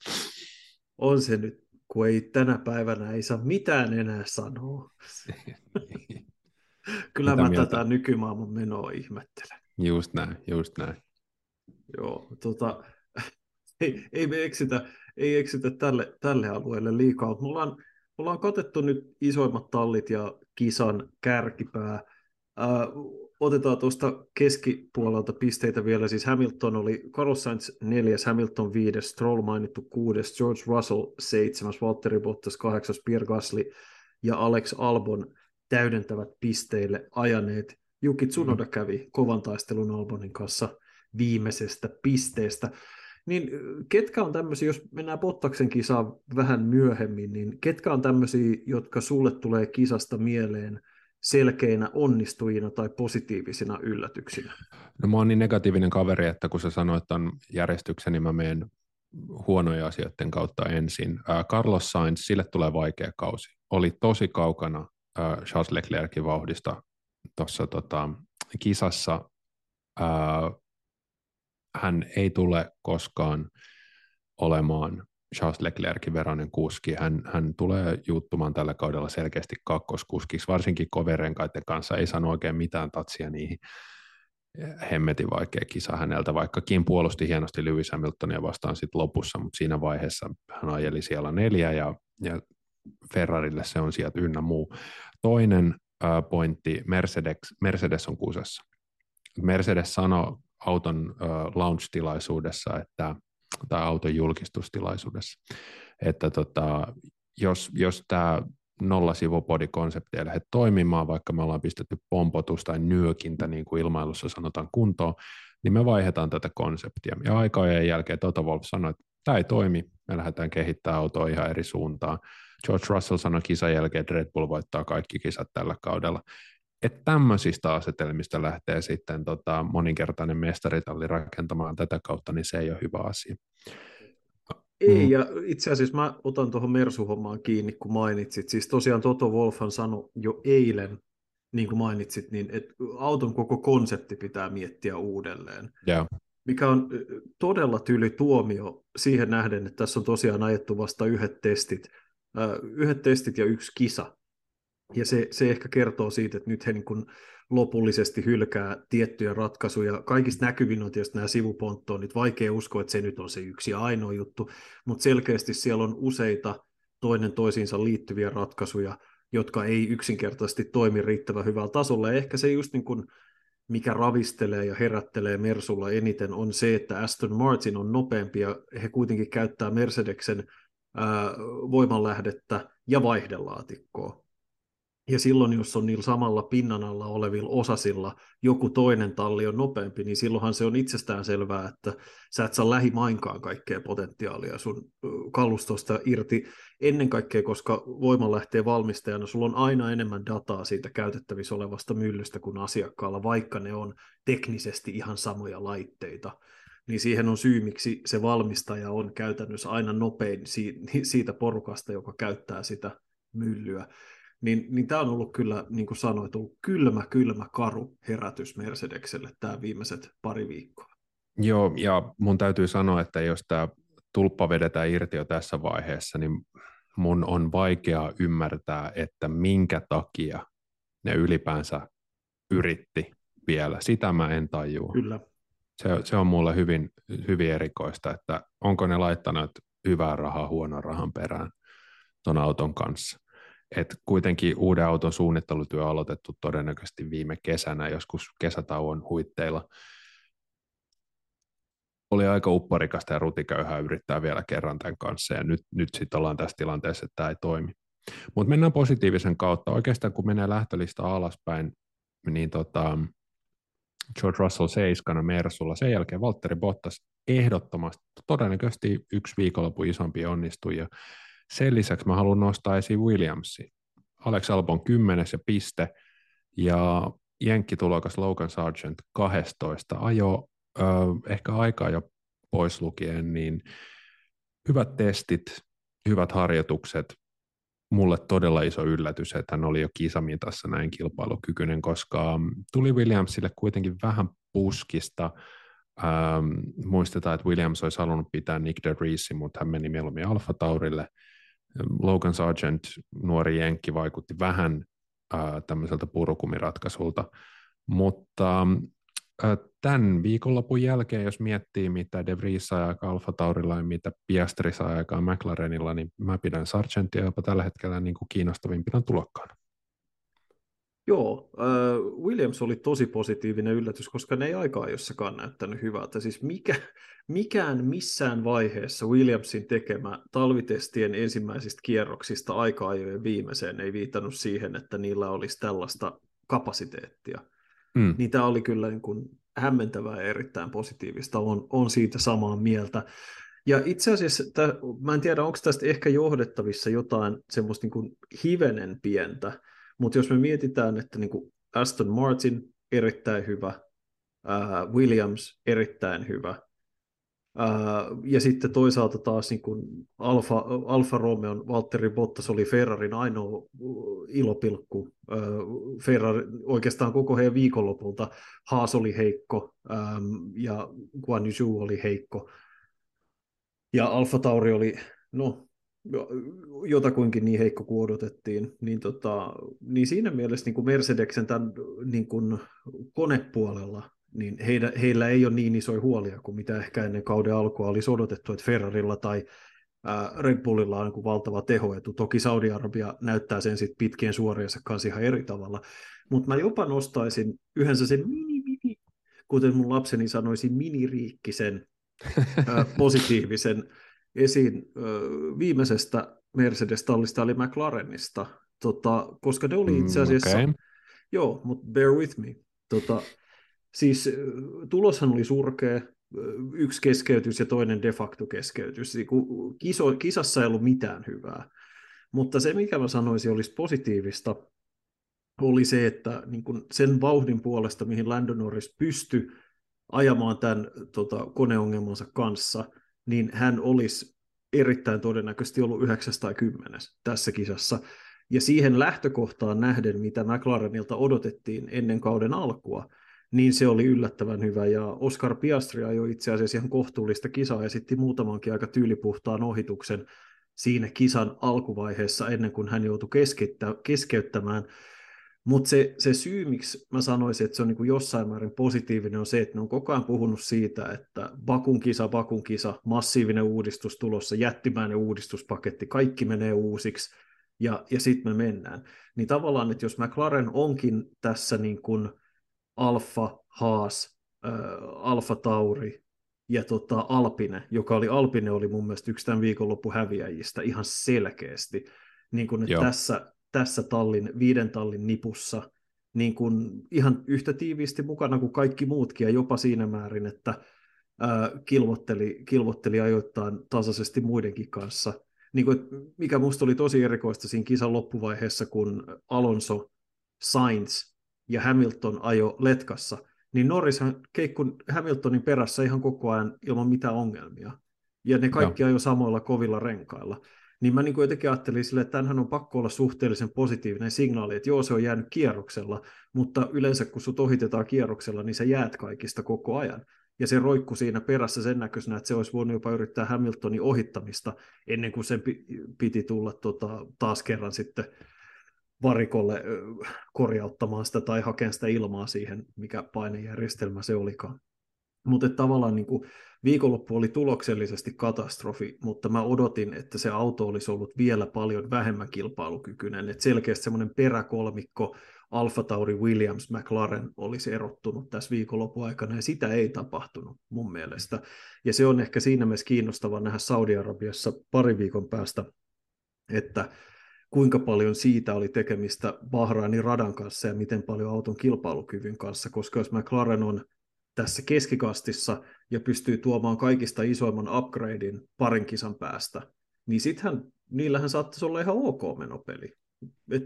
Speaker 2: On se nyt, kun ei tänä päivänä ei saa mitään enää sanoa. Kyllä Mitä mä mieltä? tätä nykymaailman menoa ihmettelen.
Speaker 3: Just näin, just näin.
Speaker 2: Joo, tota, ei, ei me eksitä, ei eksitä tälle, tälle alueelle liikaa, mutta me ollaan, me ollaan katettu nyt isoimmat tallit ja kisan kärkipää. Äh, otetaan tuosta keskipuolelta pisteitä vielä. Siis Hamilton oli Carlos Sainz neljäs, Hamilton viides, Stroll mainittu kuudes, George Russell seitsemäs, Valtteri Bottas kahdeksas, Pierre Gasly ja Alex Albon täydentävät pisteille ajaneet. Juki Tsunoda mm. kävi kovan taistelun Albonin kanssa viimeisestä pisteestä. Niin ketkä on tämmöisiä, jos mennään Bottaksen kisaan vähän myöhemmin, niin ketkä on tämmöisiä, jotka sulle tulee kisasta mieleen selkeinä onnistujina tai positiivisina yllätyksinä?
Speaker 3: No mä oon niin negatiivinen kaveri, että kun sä sanoit ton järjestyksen, niin mä menen huonoja asioiden kautta ensin. Carlos Sainz, sille tulee vaikea kausi. Oli tosi kaukana Charles Leclercin vauhdista tuossa tota, kisassa. Hän ei tule koskaan olemaan Charles Leclercin veroinen kuski. Hän, hän tulee juuttumaan tällä kaudella selkeästi kakkoskuskiksi, varsinkin koverenkaiden kanssa. Ei sano oikein mitään tatsia niihin. Hemmetin vaikea kisa häneltä, vaikkakin puolusti hienosti Lewis Hamiltonia vastaan sit lopussa, mutta siinä vaiheessa hän ajeli siellä neljä ja, ja Ferrarille se on sieltä ynnä muu. Toinen äh, pointti, Mercedes, Mercedes on kusessa. Mercedes sanoi auton launch-tilaisuudessa, että, tai auton julkistustilaisuudessa, että tota, jos, jos tämä nolla sivupodikonsepti ei lähde toimimaan, vaikka me ollaan pistetty pompotus tai nyökintä, niin kuin ilmailussa sanotaan kuntoon, niin me vaihdetaan tätä konseptia. Ja aikojen jälkeen Toto Wolf sanoi, että tämä ei toimi, me lähdetään kehittämään autoa ihan eri suuntaan. George Russell sanoi kisan jälkeen, että Red Bull voittaa kaikki kisat tällä kaudella. Että tämmöisistä asetelmista lähtee sitten tota, moninkertainen mestaritalli rakentamaan tätä kautta, niin se ei ole hyvä asia.
Speaker 2: Ei, mm. ja itse asiassa mä otan tuohon Mersu-hommaan kiinni, kun mainitsit. Siis tosiaan Toto Wolfhan sanoi jo eilen, niin kuin mainitsit, niin että auton koko konsepti pitää miettiä uudelleen.
Speaker 3: Yeah.
Speaker 2: Mikä on todella tyly tuomio siihen nähden, että tässä on tosiaan ajettu vasta yhdet testit, yhdet testit ja yksi kisa. Ja se, se ehkä kertoo siitä, että nyt he niin kuin lopullisesti hylkää tiettyjä ratkaisuja. Kaikista näkyvin on tietysti nämä sivuponttoonit. Vaikea uskoa, että se nyt on se yksi ja ainoa juttu, mutta selkeästi siellä on useita toinen toisiinsa liittyviä ratkaisuja, jotka ei yksinkertaisesti toimi riittävän hyvällä tasolla. Ja ehkä se just niin kuin, mikä ravistelee ja herättelee Mersulla eniten, on se, että Aston Martin on nopeampi ja he kuitenkin käyttää Mercedeksen voimanlähdettä ja vaihdelaatikkoa. Ja silloin, jos on niillä samalla pinnan alla olevilla osasilla joku toinen talli on nopeampi, niin silloinhan se on itsestään selvää, että sä et saa lähimainkaan kaikkea potentiaalia sun kalustosta irti. Ennen kaikkea, koska voimanlähteen valmistajana sulla on aina enemmän dataa siitä käytettävissä olevasta myllystä kuin asiakkaalla, vaikka ne on teknisesti ihan samoja laitteita niin siihen on syy, miksi se valmistaja on käytännössä aina nopein siitä porukasta, joka käyttää sitä myllyä. Niin, niin tämä on ollut kyllä, niin kuin sanoit, ollut kylmä, kylmä, karu herätys Mercedekselle tämä viimeiset pari viikkoa.
Speaker 3: Joo, ja mun täytyy sanoa, että jos tämä tulppa vedetään irti jo tässä vaiheessa, niin mun on vaikea ymmärtää, että minkä takia ne ylipäänsä yritti vielä. Sitä mä en tajua.
Speaker 2: Kyllä
Speaker 3: se, se on mulle hyvin, hyvin erikoista, että onko ne laittanut hyvää rahaa huonon rahan perään tuon auton kanssa. Et kuitenkin uuden auton suunnittelutyö on aloitettu todennäköisesti viime kesänä, joskus kesätauon huitteilla. Oli aika upparikasta ja rutiköyhää yrittää vielä kerran tämän kanssa, ja nyt, nyt sitten ollaan tässä tilanteessa, että tämä ei toimi. Mutta mennään positiivisen kautta. Oikeastaan kun menee lähtölista alaspäin, niin tota, George Russell seiskana Mersulla. Sen jälkeen Valtteri Bottas ehdottomasti todennäköisesti yksi viikonloppu isompi onnistuja. Sen lisäksi mä haluan nostaa esiin Williamsi. Alex Albon 10 ja piste ja jenkkitulokas Logan Sargent 12 ajo ö, ehkä aikaa jo pois lukien, niin hyvät testit, hyvät harjoitukset, mulle todella iso yllätys, että hän oli jo kisamitassa näin kilpailukykyinen, koska tuli Williamsille kuitenkin vähän puskista. Ähm, muistetaan, että Williams olisi halunnut pitää Nick de Reesin, mutta hän meni mieluummin Alfa Taurille. Logan Sargent, nuori jenkki, vaikutti vähän tämmöiseltä purukumiratkaisulta. Mutta tämän viikonlopun jälkeen, jos miettii, mitä De Vries saa aikaa Alfa Taurilla ja mitä Piastri saa aikaa McLarenilla, niin mä pidän Sargentia jopa tällä hetkellä niin kuin kiinnostavimpina tulokkaana.
Speaker 2: Joo, äh, Williams oli tosi positiivinen yllätys, koska ne ei aikaa jossakaan näyttänyt hyvältä. Siis mikä, mikään missään vaiheessa Williamsin tekemä talvitestien ensimmäisistä kierroksista aikaa ajojen viimeiseen ei viitannut siihen, että niillä olisi tällaista kapasiteettia. Mm. Niin tämä oli kyllä niin kuin hämmentävää ja erittäin positiivista, on, on siitä samaa mieltä. Ja itse asiassa, tämä, mä en tiedä, onko tästä ehkä johdettavissa jotain semmoista niin kuin hivenen pientä, mutta jos me mietitään, että niin kuin Aston Martin erittäin hyvä, uh, Williams erittäin hyvä, uh, ja sitten toisaalta taas niin kuin Alfa, Alfa Romeo, Valtteri Bottas oli Ferrarin ainoa ilopilkku. Uh, Ferrari oikeastaan koko heidän viikonlopulta. Haas oli heikko um, ja Guan Yu oli heikko. Ja Alfa Tauri oli, no jotakuinkin niin heikko kuin odotettiin, niin, tota, niin siinä mielessä niin kuin Mercedeksen tämän niin kuin konepuolella, niin heillä, heillä ei ole niin isoja huolia kuin mitä ehkä ennen kauden alkua olisi odotettu, että Ferrarilla tai ää, Red Bullilla on niin kuin valtava tehoetu. Toki Saudi-Arabia näyttää sen sitten pitkien suoriensa kanssa ihan eri tavalla, mutta mä jopa nostaisin yhdensä sen mini, mini, kuten mun lapseni sanoisi, miniriikkisen ää, positiivisen esiin viimeisestä Mercedes-tallista eli McLarenista, tota, koska ne oli itse mm, asiassa, mm, okay. joo, mutta bear with me, tota, siis tuloshan oli surkea, yksi keskeytys ja toinen de facto keskeytys, Kiso, kisassa ei ollut mitään hyvää, mutta se mikä mä sanoisin olisi positiivista, oli se, että niin kun sen vauhdin puolesta, mihin Lando Norris pystyi ajamaan tämän tota, koneongelmansa kanssa – niin hän olisi erittäin todennäköisesti ollut 9 tai 10 tässä kisassa. Ja siihen lähtökohtaan nähden, mitä McLarenilta odotettiin ennen kauden alkua, niin se oli yllättävän hyvä. Ja Oscar Piastri ajoi itse asiassa ihan kohtuullista kisaa, esitti muutamankin aika tyylipuhtaan ohituksen siinä kisan alkuvaiheessa ennen kuin hän joutui keskeyttämään mutta se, se syy, miksi mä sanoisin, että se on niin kuin jossain määrin positiivinen, on se, että ne on koko ajan puhunut siitä, että Bakun kisa, Bakun kisa, massiivinen uudistus tulossa, jättimäinen uudistuspaketti, kaikki menee uusiksi, ja, ja sitten me mennään. Niin tavallaan, että jos McLaren onkin tässä niin kuin Alfa, Haas, äh, Alfa Tauri ja tota Alpine, joka oli Alpine oli mun mielestä yksi tämän viikonloppu häviäjistä ihan selkeästi, niin kuin, että tässä tässä tallin, viiden tallin nipussa niin kuin ihan yhtä tiiviisti mukana kuin kaikki muutkin, ja jopa siinä määrin, että ää, kilvotteli, kilvotteli ajoittain tasaisesti muidenkin kanssa. Niin kuin, mikä minusta oli tosi erikoista siinä kisan loppuvaiheessa, kun Alonso, Sainz ja Hamilton ajo letkassa, niin Norris keikkui Hamiltonin perässä ihan koko ajan ilman mitään ongelmia. Ja ne kaikki ajo samoilla kovilla renkailla niin mä niin kuin jotenkin ajattelin sille, että tämähän on pakko olla suhteellisen positiivinen signaali, että joo, se on jäänyt kierroksella, mutta yleensä kun sut ohitetaan kierroksella, niin sä jäät kaikista koko ajan. Ja se roikku siinä perässä sen näköisenä, että se olisi voinut jopa yrittää Hamiltonin ohittamista ennen kuin sen piti tulla tota, taas kerran sitten varikolle korjauttamaan sitä tai hakemaan sitä ilmaa siihen, mikä painejärjestelmä se olikaan. Mutta tavallaan niin kuin viikonloppu oli tuloksellisesti katastrofi, mutta mä odotin, että se auto olisi ollut vielä paljon vähemmän kilpailukykyinen. Et selkeästi semmoinen peräkolmikko Alfa Tauri, Williams, McLaren olisi erottunut tässä viikonlopun aikana, ja sitä ei tapahtunut mun mielestä. Ja se on ehkä siinä mielessä kiinnostava nähdä Saudi-Arabiassa pari viikon päästä, että kuinka paljon siitä oli tekemistä Bahrainin radan kanssa ja miten paljon auton kilpailukyvyn kanssa, koska jos McLaren on tässä keskikastissa ja pystyy tuomaan kaikista isoimman upgradein parin kisan päästä, niin sittenhän niillähän saattaisi olla ihan ok menopeli.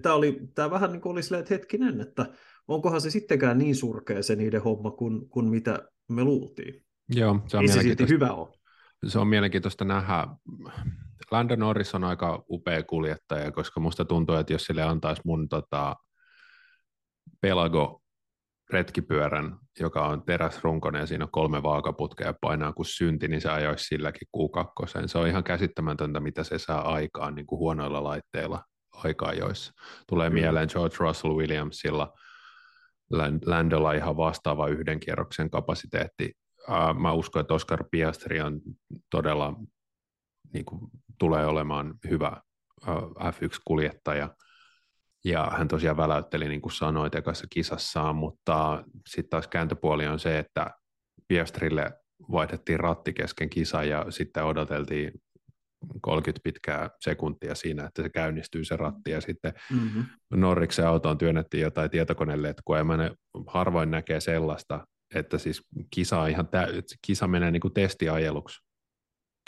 Speaker 2: Tämä, oli, tämä vähän niin kuin oli silleen, että hetkinen, että onkohan se sittenkään niin surkea se niiden homma kuin, kuin mitä me luultiin.
Speaker 3: Joo, se on
Speaker 2: Ei se silti hyvä ole.
Speaker 3: Se on mielenkiintoista nähdä. Lando Norris on aika upea kuljettaja, koska musta tuntuu, että jos sille antaisi mun tota, Pelago retkipyörän, joka on teräsrunkoinen ja siinä on kolme vaakaputkea ja painaa kuin synti, niin se ajoisi silläkin Q2. Se on ihan käsittämätöntä, mitä se saa aikaan niin kuin huonoilla laitteilla aika ajoissa. Tulee mm. mieleen George Russell Williamsilla, Landolla ihan vastaava yhden kierroksen kapasiteetti. Mä uskon, että Oscar Piastri on todella, niin kuin, tulee olemaan hyvä uh, F1-kuljettaja, ja hän tosiaan väläytteli, niin kuin sanoit, ekassa kisassaan, mutta sitten taas kääntöpuoli on se, että Piastrille vaihdettiin ratti kesken kisa ja sitten odoteltiin 30 pitkää sekuntia siinä, että se käynnistyy se ratti ja sitten mm-hmm. Norriksen autoon työnnettiin jotain tietokoneletkua ja mä ne harvoin näkee sellaista, että siis kisa, ihan tä- kisa menee niin kuin testiajeluksi.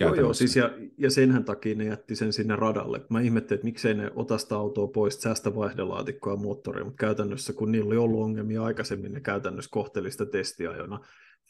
Speaker 2: Joo, joo, siis ja, ja senhän takia ne jätti sen sinne radalle. Mä ihmettelin, että miksei ne ota sitä autoa pois, säästä vaihdelaatikkoa ja moottoria, mutta käytännössä kun niillä oli ollut ongelmia aikaisemmin, ne käytännössä kohteli sitä testiajona.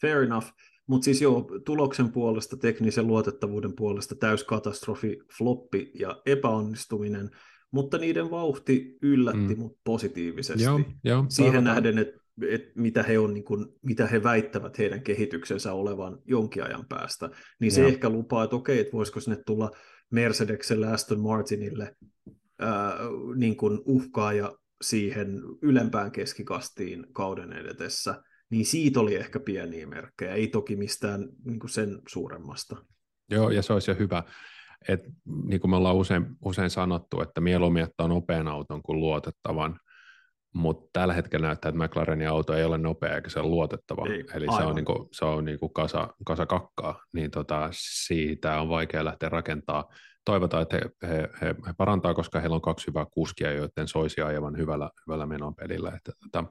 Speaker 2: Fair enough. Mutta siis joo, tuloksen puolesta, teknisen luotettavuuden puolesta täyskatastrofi, floppi ja epäonnistuminen, mutta niiden vauhti yllätti mm. mut positiivisesti.
Speaker 3: Joo, joo,
Speaker 2: Siihen nähden, että et mitä, he on, niin kun, mitä he väittävät heidän kehityksensä olevan jonkin ajan päästä, niin se joo. ehkä lupaa, että okei, että voisiko sinne tulla Mercedeselle, Aston Martinille ää, niin kun uhkaaja siihen ylempään keskikastiin kauden edetessä – niin siitä oli ehkä pieniä merkkejä, ei toki mistään niin kuin sen suuremmasta.
Speaker 3: Joo, ja se olisi jo hyvä. Et, niin kuin me ollaan usein, usein sanottu, että mieluummin ottaa nopean auton kuin luotettavan, mutta tällä hetkellä näyttää, että McLarenin auto ei ole nopea eikä se ole luotettava, ei, eli aivan. se on, niin kuin, se on niin kuin kasa, kasa kakkaa, niin tota, siitä on vaikea lähteä rakentaa. Toivotaan, että he, he, he, he parantaa, koska heillä on kaksi hyvää kuskia, joiden soisi aivan hyvällä, hyvällä menon pelillä. Että, tota,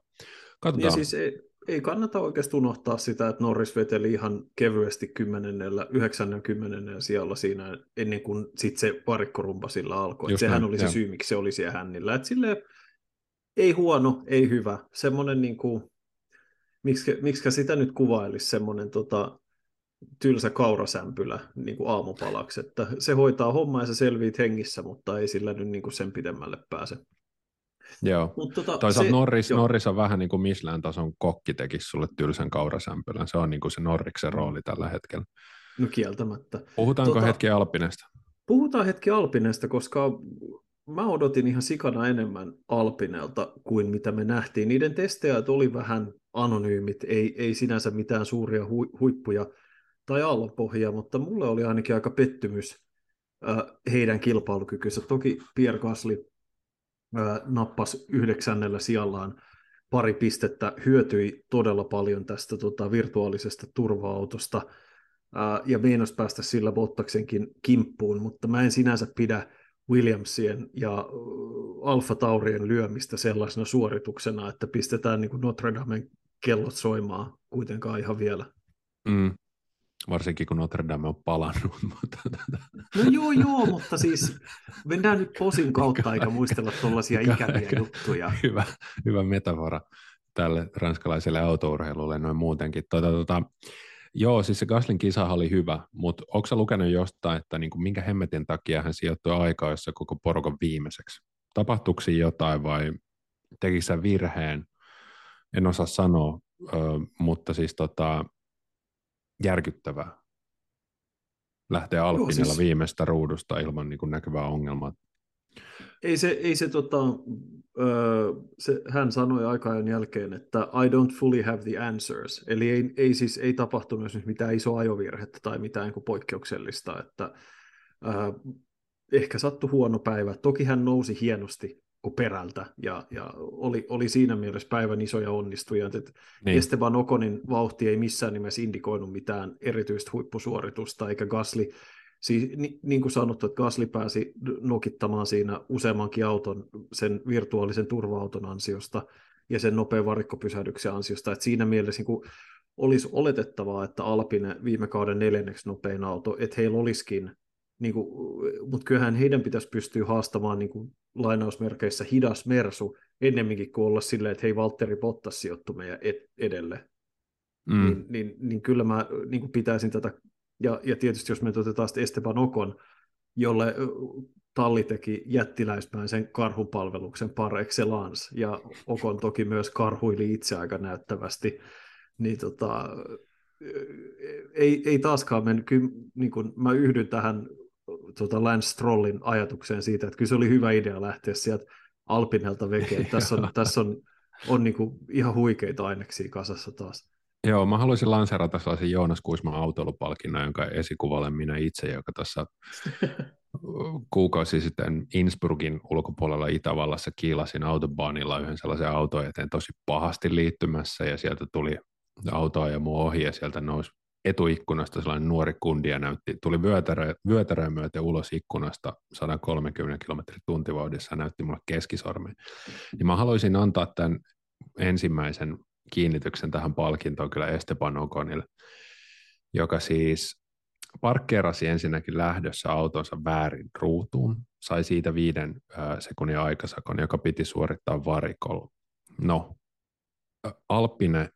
Speaker 2: katsotaan. Ja siis ei, ei kannata oikeasti unohtaa sitä, että Norris veteli ihan kevyesti 10. 90. sijalla siinä ennen kuin sit se parikkorumpa sillä alkoi. Sehän näin, oli se syy, miksi se oli siellä hännillä. Et silleen, ei huono, ei hyvä. Semmoinen, niin kuin, miksi, miksi sitä nyt kuvailisi, semmoinen tota, tylsä kaurasämpylä niin kuin aamupalaksi. Että se hoitaa hommaa ja se selviit hengissä, mutta ei sillä nyt niin kuin sen pidemmälle pääse.
Speaker 3: Joo. Mut tota, Toisaalta se, Norris, jo. Norris on vähän niin kuin Michelin-tason kokki tekisi sulle tylsän kaurasämpylän. Se on niin kuin se Norriksen rooli tällä hetkellä.
Speaker 2: No kieltämättä.
Speaker 3: Puhutaanko tota, hetki Alpinesta?
Speaker 2: Puhutaan hetki Alpinesta, koska mä odotin ihan sikana enemmän Alpinelta kuin mitä me nähtiin. Niiden testejät oli vähän anonyymit, ei, ei sinänsä mitään suuria hu, huippuja tai aallonpohjia, mutta mulle oli ainakin aika pettymys äh, heidän kilpailukykynsä. Toki Pierre Gasly nappasi yhdeksännellä sijallaan pari pistettä, hyötyi todella paljon tästä tota, virtuaalisesta turva-autosta ää, ja meinas päästä sillä Bottaksenkin kimppuun, mutta mä en sinänsä pidä Williamsien ja Alfa Taurien lyömistä sellaisena suorituksena, että pistetään niin Notre Damen kellot soimaan kuitenkaan ihan vielä.
Speaker 3: Mm varsinkin kun Notre Dame on palannut. Mutta...
Speaker 2: No joo, joo, mutta siis mennään nyt posin kautta eikä muistella tuollaisia ikäviä juttuja.
Speaker 3: Hyvä, hyvä metafora tälle ranskalaiselle autourheilulle noin muutenkin. Tuota, tuota, joo, siis se Gaslin kisa oli hyvä, mutta onko sä lukenut jostain, että niin kuin minkä hemmetin takia hän sijoittui aikaa, jossa koko porukon viimeiseksi? Tapahtuiko jotain vai tekikö sä virheen? En osaa sanoa, mutta siis tota, järkyttävää lähteä Alppinella Joo, siis... viimeistä ruudusta ilman niin kuin näkyvää ongelmaa.
Speaker 2: Ei se, ei se, tota, se, hän sanoi aikajan jälkeen, että I don't fully have the answers, eli ei, ei siis ei tapahtunut mitään isoa ajovirhettä tai mitään niin poikkeuksellista, että öö, ehkä sattui huono päivä. Toki hän nousi hienosti perältä ja, ja oli, oli siinä mielessä päivän isoja onnistuja. Että niin. Esteban Okonin vauhti ei missään nimessä indikoinut mitään erityistä huippusuoritusta, eikä Gasly, siis, ni, niin kuin sanottu, että Gasly pääsi nokittamaan siinä useammankin auton sen virtuaalisen turva-auton ansiosta ja sen nopean varikkopysähdyksen ansiosta, että siinä mielessä niin kuin olisi oletettavaa, että Alpine viime kauden neljänneksi nopein auto, että heillä olisikin niin kuin, mutta kyllähän heidän pitäisi pystyä haastamaan niin kuin, lainausmerkeissä hidas mersu ennemminkin kuin olla silleen, että hei Valtteri Bottas sijoittu meidän edelle. Mm. Niin, niin, niin, kyllä mä niin kuin pitäisin tätä, ja, ja tietysti jos me otetaan sitten Esteban Okon, jolle Talli teki jättiläismäisen karhupalveluksen par excellence, ja Okon toki myös karhuili itse aika näyttävästi, niin tota, ei, ei taaskaan mennyt, kyllä, niin kuin, mä yhdyn tähän tuota Lance Strollin ajatukseen siitä, että kyllä se oli hyvä idea lähteä sieltä Alpinelta vekeen. Tässä on, tässä on, on niin kuin ihan huikeita aineksia kasassa taas.
Speaker 3: Joo, mä haluaisin lanseerata sellaisen Joonas Kuisman autolupalkinnon, jonka esikuva olen minä itse, joka tässä kuukausi sitten Innsbruckin ulkopuolella Itävallassa kiilasin autobaanilla yhden sellaisen auton eteen tosi pahasti liittymässä ja sieltä tuli autoa ja ohi ja sieltä nousi etuikkunasta sellainen nuori kundi ja näytti, tuli vyötärö, vyötäröä myöten ulos ikkunasta 130 kilometrin tuntivauhdissa ja näytti mulle keskisormen. Niin mä haluaisin antaa tämän ensimmäisen kiinnityksen tähän palkintoon kyllä Esteban Oconille, joka siis parkkeerasi ensinnäkin lähdössä autonsa väärin ruutuun, sai siitä viiden sekunnin aikasakon, joka piti suorittaa varikolla. No, Alppine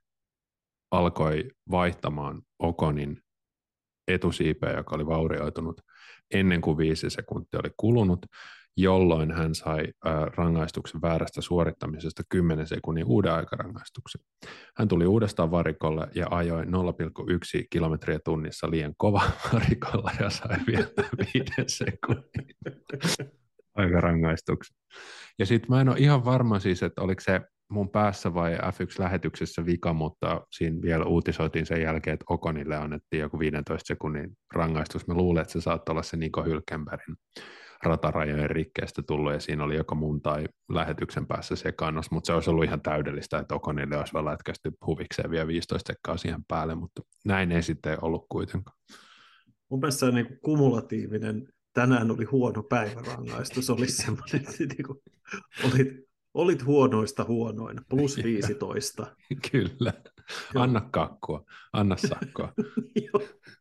Speaker 3: alkoi vaihtamaan Okonin etusiipeä, joka oli vaurioitunut ennen kuin viisi sekuntia oli kulunut, jolloin hän sai rangaistuksen väärästä suorittamisesta 10 sekunnin uuden aikarangaistuksen. Hän tuli uudestaan varikolle ja ajoi 0,1 kilometriä tunnissa liian kova varikolla ja sai vielä 5 sekunnin aikarangaistuksen. Ja sitten mä en ole ihan varma siis, että oliko se mun päässä vai F1-lähetyksessä vika, mutta siinä vielä uutisoitiin sen jälkeen, että Okonille annettiin joku 15 sekunnin rangaistus. Mä luulen, että se saattoi olla se Niko Hylkenbergin ratarajojen rikkeestä tullut, ja siinä oli joko mun tai lähetyksen päässä sekaannos, mutta se olisi ollut ihan täydellistä, että Okonille olisi vaan lätkästy huvikseen vielä 15 sekkaa siihen päälle, mutta näin ei sitten ollut kuitenkaan.
Speaker 2: Mun mielestä se niin kumulatiivinen tänään oli huono päivärangaistus, olisi semmoinen, että niin kuin, olit, olit huonoista huonoina, plus 15.
Speaker 3: Kyllä, anna kakkua, anna sakkoa.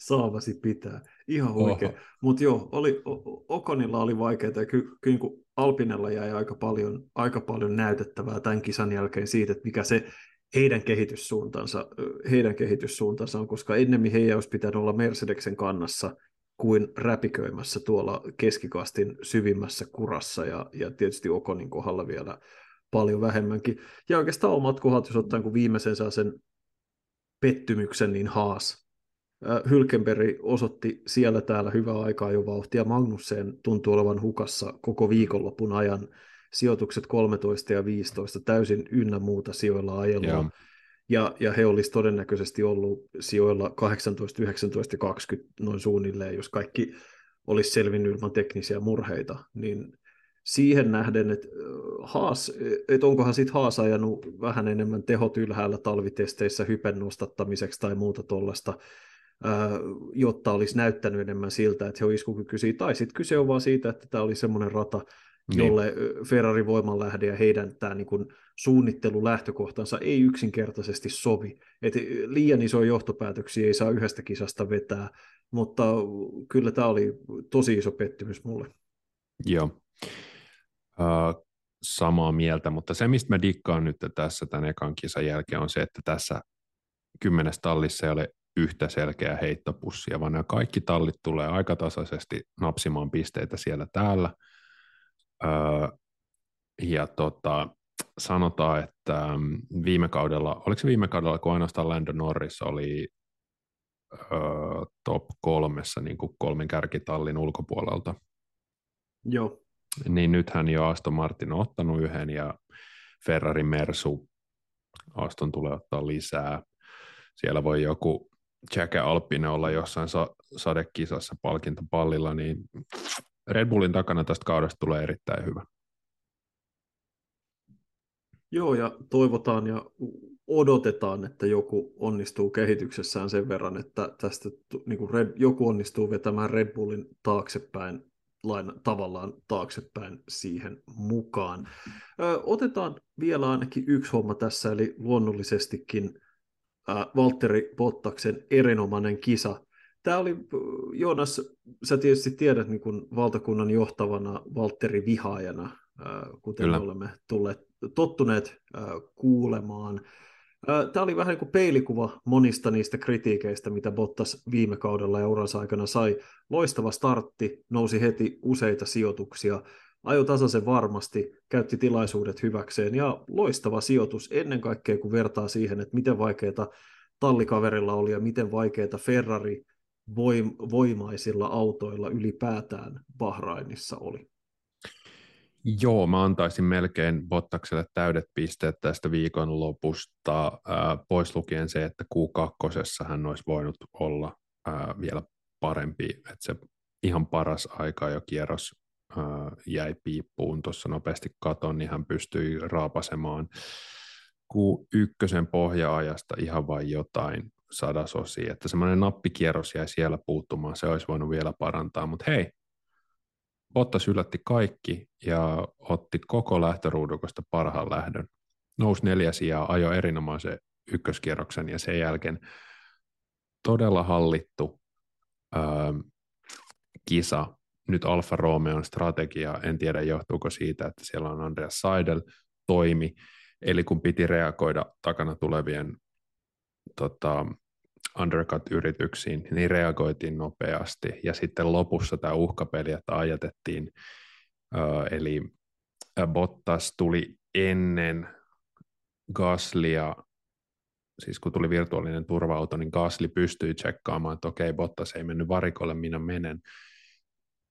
Speaker 2: Saavasi pitää. Ihan huikea. Mutta joo, oli, Okonilla oli vaikeaa ja kyllä ky, niin Alpinella jäi aika paljon, aika paljon näytettävää tämän kisan jälkeen siitä, että mikä se heidän kehityssuuntansa, heidän kehityssuuntansa on, koska ennemmin heidän olisi pitänyt olla Mercedeksen kannassa kuin räpiköimässä tuolla keskikastin syvimmässä kurassa ja, ja tietysti Okonin kohdalla vielä paljon vähemmänkin. Ja oikeastaan omat kohdat, jos ottaa niin viimeisen sen pettymyksen, niin Haas Hylkenberg osoitti siellä täällä hyvää aikaa jo vauhtia. Magnussen tuntuu olevan hukassa koko viikonlopun ajan. Sijoitukset 13 ja 15 täysin ynnä muuta sijoilla ajelua. Ja, ja he olisivat todennäköisesti ollut sijoilla 18, 19 ja 20 noin suunnilleen, jos kaikki olisi selvinnyt ilman teknisiä murheita. Niin siihen nähden, että, Haas, että onkohan sitten Haas ajanut vähän enemmän tehot ylhäällä talvitesteissä hypen nostattamiseksi tai muuta tuollaista, jotta olisi näyttänyt enemmän siltä, että he ovat iskukykyisiä. Tai sitten kyse on vaan siitä, että tämä oli semmoinen rata, niin. jolle Ferrari voimanlähde ja heidän tämä niin kuin suunnittelulähtökohtansa ei yksinkertaisesti sovi. Et liian isoja johtopäätöksiä ei saa yhdestä kisasta vetää, mutta kyllä tämä oli tosi iso pettymys mulle.
Speaker 3: Joo, uh, samaa mieltä, mutta se mistä mä dikkaan nyt tässä tämän ekan kisan jälkeen on se, että tässä kymmenes tallissa ei ole yhtä selkeää heittopussia, vaan nämä kaikki tallit tulee aika tasaisesti napsimaan pisteitä siellä täällä. Öö, ja tota, sanotaan, että mm, viime kaudella, oliko se viime kaudella, kun ainoastaan Lando Norris oli öö, top kolmessa niin kuin kolmen kärkitallin ulkopuolelta.
Speaker 2: Joo.
Speaker 3: Niin nythän jo Aston Martin on ottanut yhden ja Ferrari Mersu Aston tulee ottaa lisää. Siellä voi joku Jack Alpine olla jossain sa- sadekisassa palkintopallilla, niin Red Bullin takana tästä kaudesta tulee erittäin hyvä.
Speaker 2: Joo, ja toivotaan ja odotetaan, että joku onnistuu kehityksessään sen verran, että tästä niin kuin Red, joku onnistuu vetämään Red Bullin taaksepäin, laina, tavallaan taaksepäin siihen mukaan. Ö, otetaan vielä ainakin yksi homma tässä, eli luonnollisestikin äh, Valtteri Bottaksen erinomainen kisa. Tämä oli, Joonas, sä tietysti tiedät niin kuin valtakunnan johtavana Valtteri vihaajana, äh, kuten Kyllä. olemme tulleet, tottuneet äh, kuulemaan. Tämä oli vähän niin kuin peilikuva monista niistä kritiikeistä, mitä Bottas viime kaudella ja uransa aikana sai. Loistava startti, nousi heti useita sijoituksia, ajoi tasaisen varmasti, käytti tilaisuudet hyväkseen ja loistava sijoitus ennen kaikkea, kun vertaa siihen, että miten vaikeaa tallikaverilla oli ja miten vaikeaa Ferrari voimaisilla autoilla ylipäätään Bahrainissa oli.
Speaker 3: Joo, mä antaisin melkein Bottakselle täydet pisteet tästä viikon lopusta, äh, pois lukien se, että Q2 hän olisi voinut olla äh, vielä parempi, että se ihan paras aika jo kierros jäi piippuun tuossa nopeasti katon, niin hän pystyi raapasemaan Q1 pohja-ajasta ihan vain jotain sadasosia, että semmoinen nappikierros jäi siellä puuttumaan, se olisi voinut vielä parantaa, mutta hei, Bottas yllätti kaikki ja otti koko lähtöruudukosta parhaan lähdön. Nousi neljä sijaa, ajoi erinomaisen ykköskierroksen ja sen jälkeen todella hallittu ö, kisa. Nyt Alfa Romeon strategia, en tiedä johtuuko siitä, että siellä on Andreas Seidel toimi, eli kun piti reagoida takana tulevien tota, undercut-yrityksiin, niin reagoitiin nopeasti. Ja sitten lopussa tämä uhkapeli, että ajatettiin, eli Bottas tuli ennen Gaslia, siis kun tuli virtuaalinen turva-auto, niin Gasli pystyi tsekkaamaan, että okei, Bottas ei mennyt varikolle, minä menen.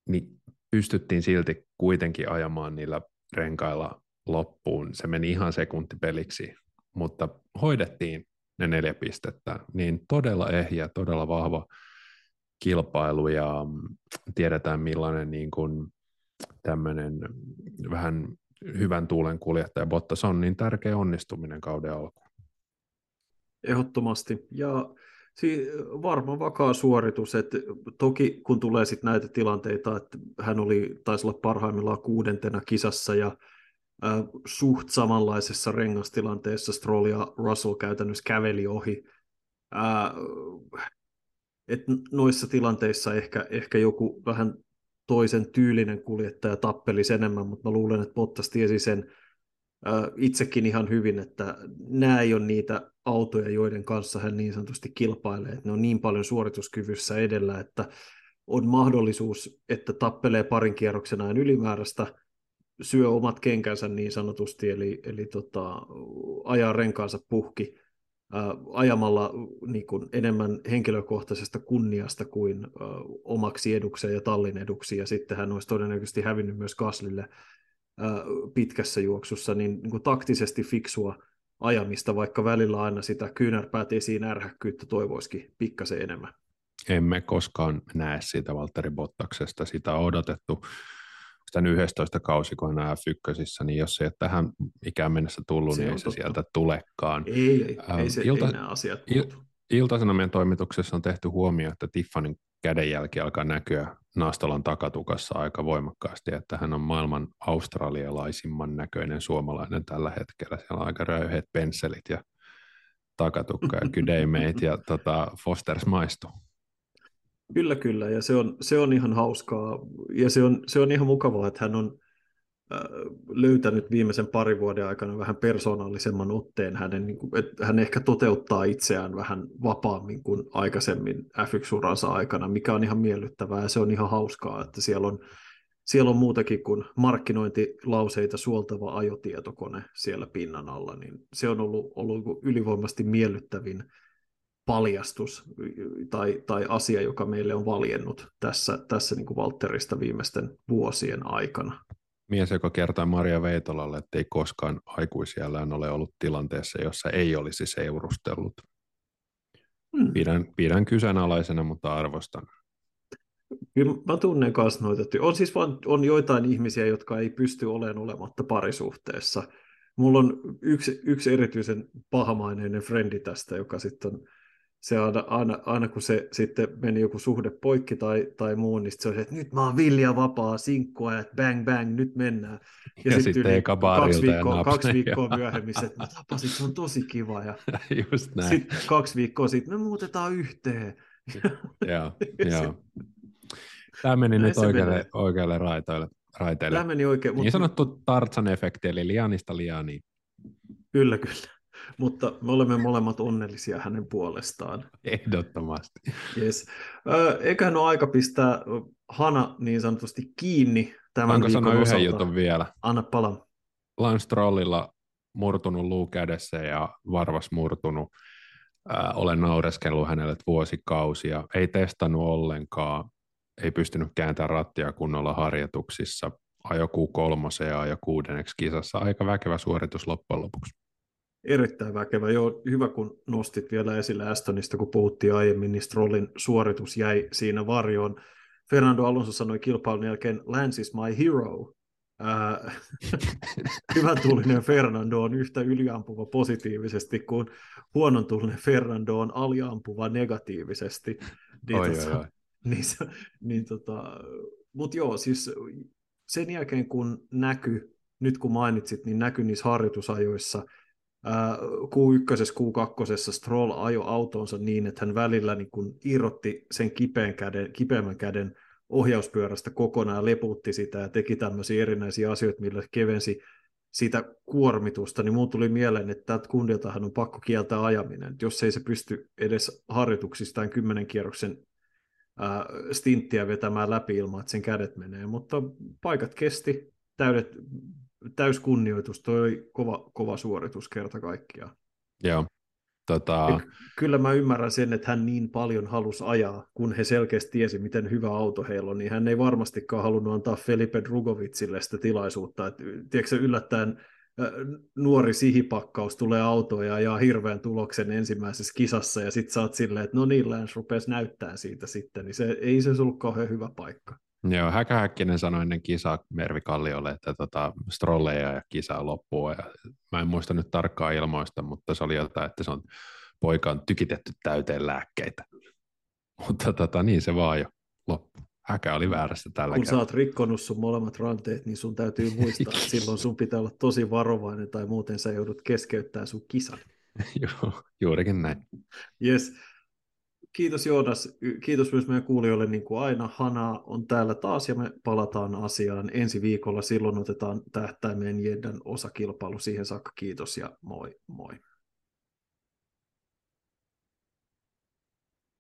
Speaker 3: Niin pystyttiin silti kuitenkin ajamaan niillä renkailla loppuun. Se meni ihan sekuntipeliksi, mutta hoidettiin ne neljä pistettä, niin todella ehjä, todella vahva kilpailu ja tiedetään millainen niin kuin tämmöinen vähän hyvän tuulen kuljettaja Bottas on, niin tärkeä onnistuminen kauden alkuun.
Speaker 2: Ehdottomasti. Ja siis varmaan vakaa suoritus, että toki kun tulee sitten näitä tilanteita, että hän oli, taisi olla parhaimmillaan kuudentena kisassa ja äh, suht samanlaisessa rengastilanteessa Stroll ja Russell käytännössä käveli ohi. Äh, et noissa tilanteissa ehkä, ehkä joku vähän toisen tyylinen kuljettaja tappelisi enemmän, mutta mä luulen, että Bottas tiesi sen äh, itsekin ihan hyvin, että nämä ei ole niitä autoja, joiden kanssa hän niin sanotusti kilpailee. Että ne on niin paljon suorituskyvyssä edellä, että on mahdollisuus, että tappelee parin kierroksen ajan ylimääräistä, syö omat kenkänsä niin sanotusti, eli, eli tota, ajaa renkaansa puhki ää, ajamalla niin kuin enemmän henkilökohtaisesta kunniasta kuin ää, omaksi edukseen ja tallin eduksi, ja sitten hän olisi todennäköisesti hävinnyt myös Kaslille ää, pitkässä juoksussa, niin, niin kuin taktisesti fiksua ajamista, vaikka välillä aina sitä kyynärpäät esiin ärhäkkyyttä toivoisikin pikkasen enemmän.
Speaker 3: Emme koskaan näe siitä Valtteri Bottaksesta, sitä on odotettu tämän 11 kausi, kun hän F1, niin jos se ei ole tähän ikään mennessä tullut, se niin ei se sieltä tulekaan.
Speaker 2: Ei, ei, ähm, ei se ilta, ei nämä asiat il,
Speaker 3: Iltasanomien toimituksessa on tehty huomio, että Tiffanin kädenjälki alkaa näkyä Naastolan takatukassa aika voimakkaasti, että hän on maailman australialaisimman näköinen suomalainen tällä hetkellä. Siellä on aika röyheät pensselit ja takatukka ja kydeimeit ja tota, Fosters maistuu.
Speaker 2: Kyllä, kyllä, ja se on, se on ihan hauskaa, ja se on, se on ihan mukavaa, että hän on löytänyt viimeisen parin vuoden aikana vähän persoonallisemman otteen hänen, niin kuin, että hän ehkä toteuttaa itseään vähän vapaammin kuin aikaisemmin F1-uransa aikana, mikä on ihan miellyttävää, ja se on ihan hauskaa, että siellä on, siellä on muutakin kuin markkinointilauseita suoltava ajotietokone siellä pinnan alla, niin se on ollut, ollut ylivoimasti miellyttävin paljastus tai, tai asia, joka meille on valjennut tässä, tässä niin kuin Valtterista viimeisten vuosien aikana.
Speaker 3: Mies, joka kertaa Maria Veitolalle, että ei koskaan aikuisiellään ole ollut tilanteessa, jossa ei olisi seurustellut. Hmm. Pidän, pidän kyseenalaisena, mutta arvostan.
Speaker 2: Kyllä mä tunnen myös noita. On siis vaan, on joitain ihmisiä, jotka ei pysty olemaan olematta parisuhteessa. Mulla on yksi, yksi erityisen pahamaineinen frendi tästä, joka sitten on se aina, aina, aina, kun se sitten meni joku suhde poikki tai, tai muu, niin se oli, että nyt mä oon vilja vapaa, sinkkua, että bang bang, nyt mennään.
Speaker 3: Ja, ja sitten yli kaksi
Speaker 2: viikkoa, kaksi viikkoa myöhemmin, että mä tapasin, se on tosi kiva. Ja
Speaker 3: Just näin.
Speaker 2: Sitten kaksi viikkoa sitten, me muutetaan yhteen.
Speaker 3: joo, joo. Tämä meni Näin nyt oikealle, oikealle raitoille, raiteille.
Speaker 2: Tämä meni oikein.
Speaker 3: Niin mutta... sanottu Tartsan-efekti, eli lianista lianiin.
Speaker 2: Kyllä, kyllä mutta me olemme molemmat onnellisia hänen puolestaan.
Speaker 3: Ehdottomasti.
Speaker 2: Yes. Eiköhän ole aika pistää Hana niin sanotusti kiinni tämän
Speaker 3: Onko
Speaker 2: viikon
Speaker 3: sanoa
Speaker 2: osalta.
Speaker 3: yhden jutun vielä?
Speaker 2: Anna pala.
Speaker 3: Lance Strollilla murtunut luu kädessä ja varvas murtunut. Ää, olen naureskellut hänelle vuosikausia, ei testannut ollenkaan, ei pystynyt kääntämään rattia kunnolla harjoituksissa, ajo Q3 ja ajo kuudenneksi kisassa. Aika väkevä suoritus loppujen lopuksi.
Speaker 2: Erittäin väkevä. Joo, hyvä kun nostit vielä esille Astonista, kun puhuttiin aiemmin, niin Strollin suoritus jäi siinä varjoon. Fernando Alonso sanoi kilpailun jälkeen, Lance is my hero. Äh, hyvän tuulinen Fernando on yhtä yliampuva positiivisesti kuin huonon tuulinen Fernando on aliampuva negatiivisesti. Niin, oi, tota, oi, oi. niin, niin tota, mutta joo, siis sen jälkeen kun näky, nyt kun mainitsit, niin näky niissä harjoitusajoissa, Q1, Q2 Stroll ajo autonsa niin, että hän välillä niin kun irrotti sen kipeän käden, kipeämmän käden ohjauspyörästä kokonaan ja leputti sitä ja teki tämmöisiä erinäisiä asioita, millä se sitä kuormitusta, niin muun tuli mieleen, että tältä kundiltahan on pakko kieltää ajaminen. Jos ei se pysty edes harjoituksistaan kymmenen kierroksen ää, stinttiä vetämään läpi ilman, että sen kädet menee, mutta paikat kesti, täydet, täys kunnioitus, toi oli kova, kova suoritus kerta kaikkiaan.
Speaker 3: Joo. Tota...
Speaker 2: Kyllä mä ymmärrän sen, että hän niin paljon halusi ajaa, kun he selkeästi tiesi, miten hyvä auto heillä on, niin hän ei varmastikaan halunnut antaa Felipe Drugovitsille sitä tilaisuutta. Että, tiedätkö, yllättäen nuori sihipakkaus tulee autoon ja ajaa hirveän tuloksen ensimmäisessä kisassa, ja sitten sä oot silleen, että no niin, Lance rupesi näyttää siitä sitten, niin se, ei se ollut kauhean hyvä paikka.
Speaker 3: Joo, Häkähäkkinen sanoi ennen kisaa Mervi Kalliolle, että tota, strolleja ja kisa loppuu. Ja mä en muista nyt tarkkaa ilmoista, mutta se oli jotain, että se on, poika on tykitetty täyteen lääkkeitä. Mutta tota, niin se vaan jo loppu. Häkä oli väärässä tällä
Speaker 2: Kun kertaa. sä oot rikkonut sun molemmat ranteet, niin sun täytyy muistaa, että silloin sun pitää olla tosi varovainen tai muuten sä joudut keskeyttämään sun kisan.
Speaker 3: Joo, juurikin näin.
Speaker 2: Yes. Kiitos Joonas, kiitos myös meidän kuulijoille, niin kuin aina. Hana on täällä taas ja me palataan asiaan ensi viikolla. Silloin otetaan tähtäimeen Jeddan osakilpailu. Siihen saakka kiitos ja moi moi.